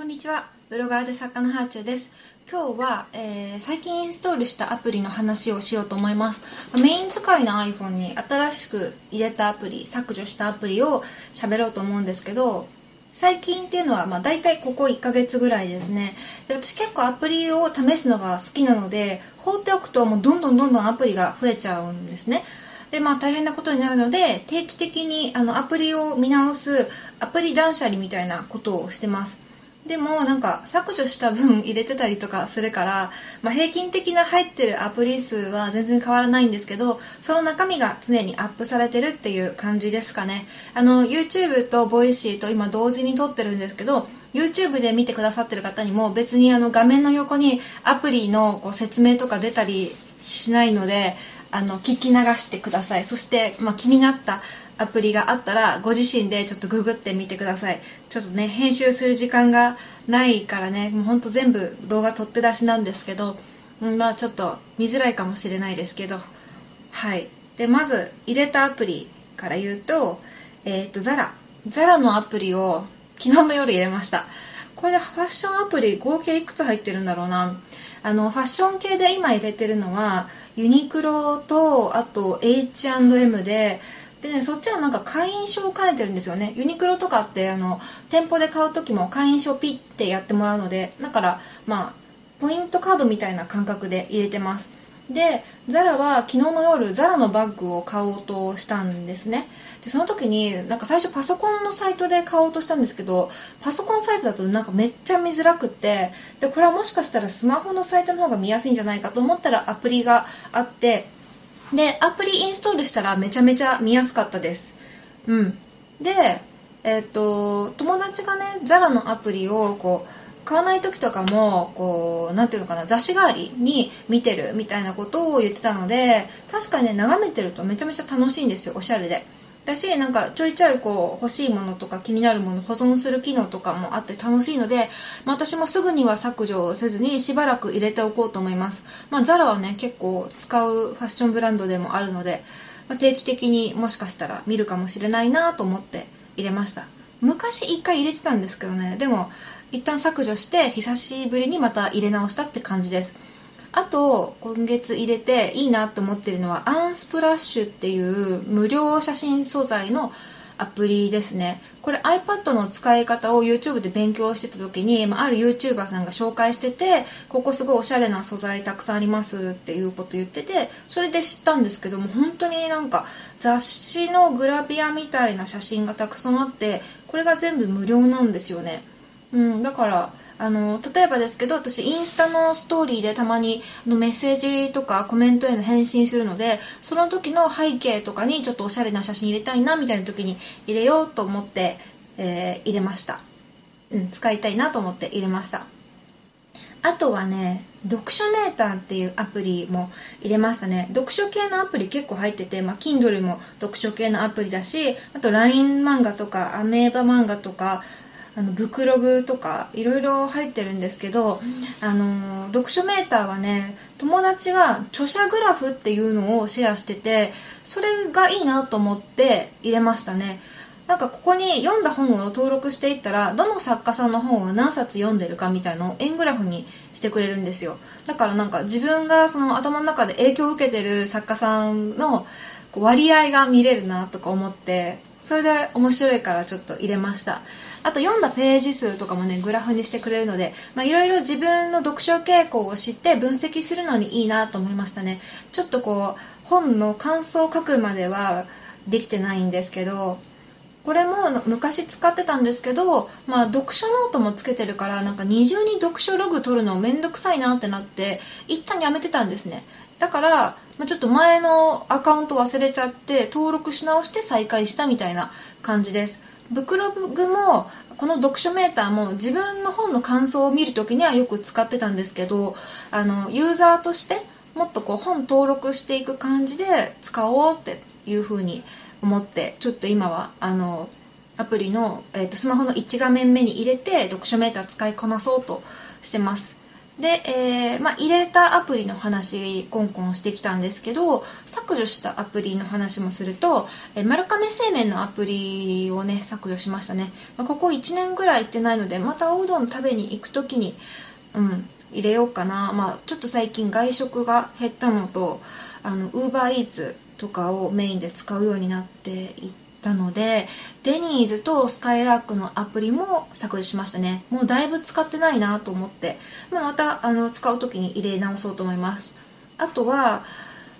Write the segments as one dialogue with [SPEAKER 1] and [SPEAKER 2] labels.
[SPEAKER 1] こんにちは。ブロガーで作家のハーチューです。今日は、えー、最近インストールしたアプリの話をしようと思います。メイン使いの iPhone に新しく入れたアプリ削除したアプリを喋ろうと思うんですけど最近っていうのは、まあ、大体ここ1ヶ月ぐらいですね。で私結構アプリを試すのが好きなので放っておくともうどんどんどんどんアプリが増えちゃうんですね。で、まあ大変なことになるので、定期的にあのアプリを見直すアプリ断捨離みたいなことをしてます。でもなんか削除した分入れてたりとかするから、まあ、平均的な入ってるアプリ数は全然変わらないんですけどその中身が常にアップされてるっていう感じですかね。あの YouTube と voicy と今同時に撮ってるんですけど YouTube で見てくださってる方にも別にあの画面の横にアプリのこう説明とか出たりしないのであの聞き流してください。そして、まあ、気になったアプリがあったらご自身でちょっとググってみてください。ちょっとね編集する時間がないからねもうほんと全部動画撮って出しなんですけど、まあちょっと見づらいかもしれないですけど。はい。でまず入れたアプリから言うとえっ、ー、とザラザラのアプリを昨日の夜入れました。これでファッションアプリ合計いくつ入ってるんだろうな。あのファッション系で今入れてるのはユニクロとあと H&M ででね、そっちはなんか会員証を兼ねてるんですよね。ユニクロとかって、あの、店舗で買う時も会員証ピッてやってもらうので、だから、まあ、ポイントカードみたいな感覚で入れてます。で、ザラは昨日の夜、ザラのバッグを買おうとしたんですね。で、その時に、なんか最初パソコンのサイトで買おうとしたんですけど、パソコンサイトだとなんかめっちゃ見づらくって、で、これはもしかしたらスマホのサイトの方が見やすいんじゃないかと思ったらアプリがあって、で、アプリインストールしたらめちゃめちゃ見やすかったです。うん。で、えっ、と、友達がね、ザラのアプリをこう、買わない時とかも、こう、なんていうのかな、雑誌代わりに見てるみたいなことを言ってたので、確かにね、眺めてるとめちゃめちゃ楽しいんですよ、おしゃれで。だしなんかちょいちょいこう欲しいものとか気になるもの保存する機能とかもあって楽しいので、まあ、私もすぐには削除せずにしばらく入れておこうと思います、まあ、ザラはね結構使うファッションブランドでもあるので、まあ、定期的にもしかしたら見るかもしれないなと思って入れました。昔一回入れてたんですけどねでも一旦削除して久しぶりにまた入れ直したって感じです。あと今月入れていいなと思ってるのはアンスプラッシュっていう無料写真素材のアプリですね。これ iPad の使い方を YouTube で勉強してた時に、まあ、ある YouTuber さんが紹介しててここすごいおしゃれな素材たくさんありますっていうこと言っててそれで知ったんですけども本当になんか雑誌のグラビアみたいな写真がたくさんあってこれが全部無料なんですよね。うんだからあの例えばですけど私インスタのストーリーでたまにのメッセージとかコメントへの返信するのでその時の背景とかにちょっとおしゃれな写真入れたいなみたいな時に入れようと思って、えー、入れましたうん使いたいなと思って入れましたあとはね、読書メーターっていうアプリも入れましたね。読書系のアプリ結構入ってて、まあ、Kindle も読書系のアプリだし、あと LINE 漫画とか、アメーバ漫画とか、あのブクログとかいろいろ入ってるんですけど、あの読書メーターはね友達が著者グラフっていうのをシェアしててそれがいいなと思って入れましたね。なんかここに読んだ本を登録していったらどの作家さんの本を何冊読んでるかみたいのを円グラフにしてくれるんですよ。だからなんか自分がその頭の中で影響を受けてる作家さんの割合が見れるなとか思ってそれで面白いからちょっと入れました。あと読んだページ数とかもねグラフにしてくれるのでいろいろ自分の読書傾向を知って分析するのにいいなと思いましたね。ちょっとこう本の感想を書くまではできてないんですけどこれも昔使ってたんですけど、まあ、読書ノートもつけてるからなんか二重に読書ログ取るのめんどくさいなってなって一旦やめてたんですね。だから、まあ、ちょっと前のアカウント忘れちゃって登録し直して再開したみたいな感じです。ブクログもこの読書メーターも自分の本の感想を見るときにはよく使ってたんですけどあのユーザーとしてもっとこう本登録していく感じで使おうっていうふうに思ってちょっと今はあのアプリの、えーと、スマホの1画面目に入れて読書メーター使いこなそうとしてます。で、えー、まあ、入れたアプリの話、コンコンしてきたんですけど、削除したアプリの話もすると、えー、丸亀製麺のアプリをね、削除しましたね。まあ、ここ1年ぐらい行ってないので、またおうどん食べに行くときに、うん、入れようかな。まあ、ちょっと最近外食が減ったのと、あの、ウーバーイーツとかをメインで使うようになっていて、たのでデニーズとスカイラークのアプリも削除しましたね。もうだいぶ使ってないなと思って、まあ、またあの使う時に入れ直そうと思います。あとは、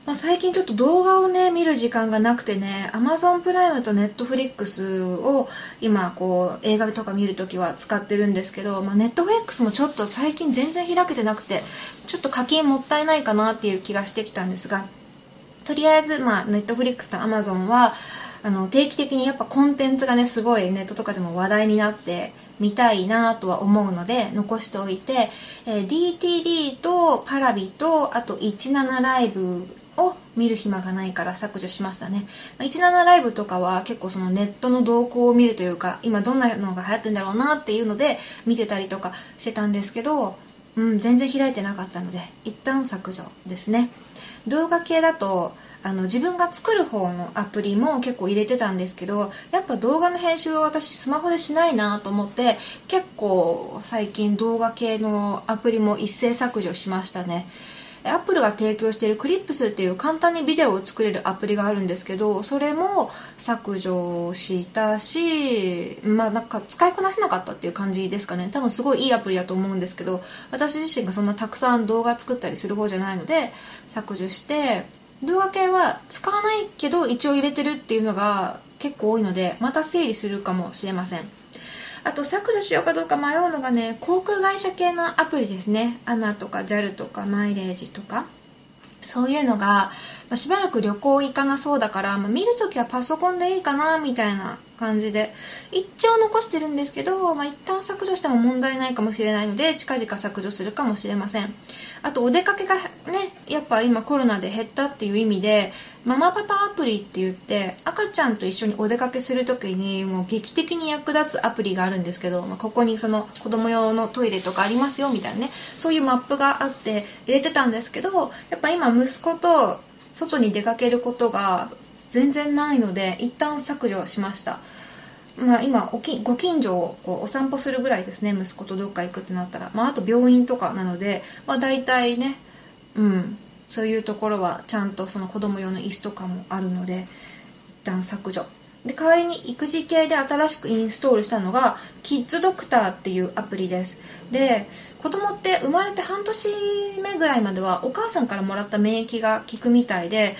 [SPEAKER 1] まあ、最近ちょっと動画をね見る時間がなくてね Amazon プライムと Netflix を今こう映画とか見るときは使ってるんですけど、まあ、Netflix もちょっと最近全然開けてなくてちょっと課金もったいないかなっていう気がしてきたんですがとりあえず、まあ、Netflix と Amazon はあの定期的にやっぱコンテンツがねすごいネットとかでも話題になって見たいなとは思うので残しておいて、えー、DTD とパラビとあと17ライブを見る暇がないから削除しましたね。17ライブとかは結構そのネットの動向を見るというか今どんなのが流行ってんだろうなっていうので見てたりとかしてたんですけどうん、全然開いてなかったので一旦削除ですね。動画系だとあの自分が作る方のアプリも結構入れてたんですけどやっぱ動画の編集を私スマホでしないなと思って結構最近動画系のアプリも一斉削除しましたね。アップルが提供しているクリップスっていう簡単にビデオを作れるアプリがあるんですけどそれも削除したしまあなんか使いこなせなかったっていう感じですかね。多分すごいいいアプリだと思うんですけど私自身がそんなたくさん動画作ったりする方じゃないので削除して動画系は使わないけど一応入れてるっていうのが結構多いのでまた整理するかもしれません。あと削除しようかどうか迷うのがね航空会社系のアプリですね。ANA とか JAL とかマイレージとか。そういうのが、まあ、しばらく旅行行かなそうだから、まあ、見るときはパソコンでいいかなみたいな感じで。一応残してるんですけど、まあ、一旦削除しても問題ないかもしれないので近々削除するかもしれません。あとお出かけがねやっぱ今コロナで減ったっていう意味でママパパアプリって言って赤ちゃんと一緒にお出かけするときにもう劇的に役立つアプリがあるんですけど、まあ、ここにその子供用のトイレとかありますよみたいなねそういうマップがあって入れてたんですけどやっぱ今息子と外に出かけることが全然ないので一旦削除しました。まあ、今おきご近所をこうお散歩するぐらいですね息子とどっか行くってなったら、まあ、あと病院とかなので、まあ、大体ねうんそういうところはちゃんとその子供用の椅子とかもあるので一旦削除。で代わりに育児系で新しくインストールしたのがキッズドクターっていうアプリです。で子供って生まれて半年目ぐらいまではお母さんからもらった免疫が効くみたいで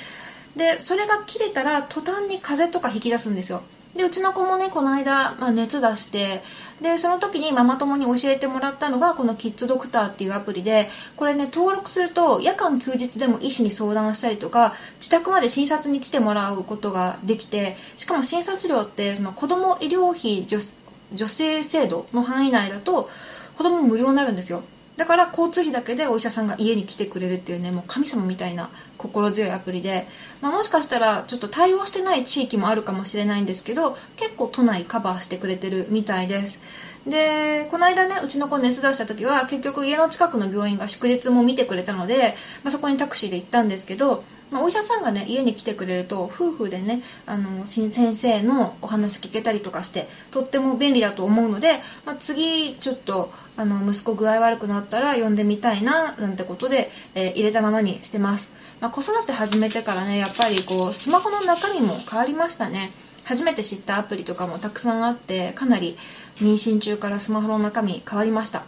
[SPEAKER 1] でそれが切れたら途端に風邪とか引き出すんですよ。でうちの子もねこの間、まあ、熱出してでその時にママ友に教えてもらったのがこのキッズドクターっていうアプリでこれね登録すると夜間休日でも医師に相談したりとか自宅まで診察に来てもらうことができてしかも診察料ってその子供医療費助成制度の範囲内だと子供無料になるんですよ。だから交通費だけでお医者さんが家に来てくれるっていうねもう神様みたいな心強いアプリで、まあ、もしかしたらちょっと対応してない地域もあるかもしれないんですけど結構都内カバーしてくれてるみたいです。でこの間ねうちの子熱出した時は結局家の近くの病院が祝日も見てくれたので、まあ、そこにタクシーで行ったんですけどまあ、お医者さんがね家に来てくれると夫婦でねあの新先生のお話聞けたりとかしてとっても便利だと思うので、まあ、次ちょっとあの息子具合悪くなったら呼んでみたいななんてことで、えー、入れたままにしてます、まあ、子育て始めてからねやっぱりこうスマホの中身も変わりましたね。初めて知ったアプリとかもたくさんあってかなり妊娠中からスマホの中身変わりました。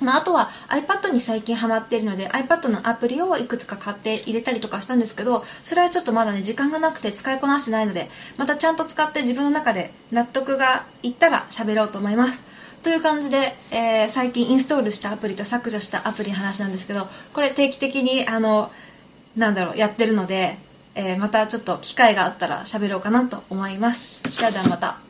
[SPEAKER 1] まあ、あとは iPad に最近ハマっているので iPad のアプリをいくつか買って入れたりとかしたんですけどそれはちょっとまだね時間がなくて使いこなしてないのでまたちゃんと使って自分の中で納得がいったら喋ろうと思います。という感じで、えー、最近インストールしたアプリと削除したアプリの話なんですけどこれ定期的にあのなんだろうやってるので、えー、またちょっと機会があったら喋ろうかなと思います。ではではまた。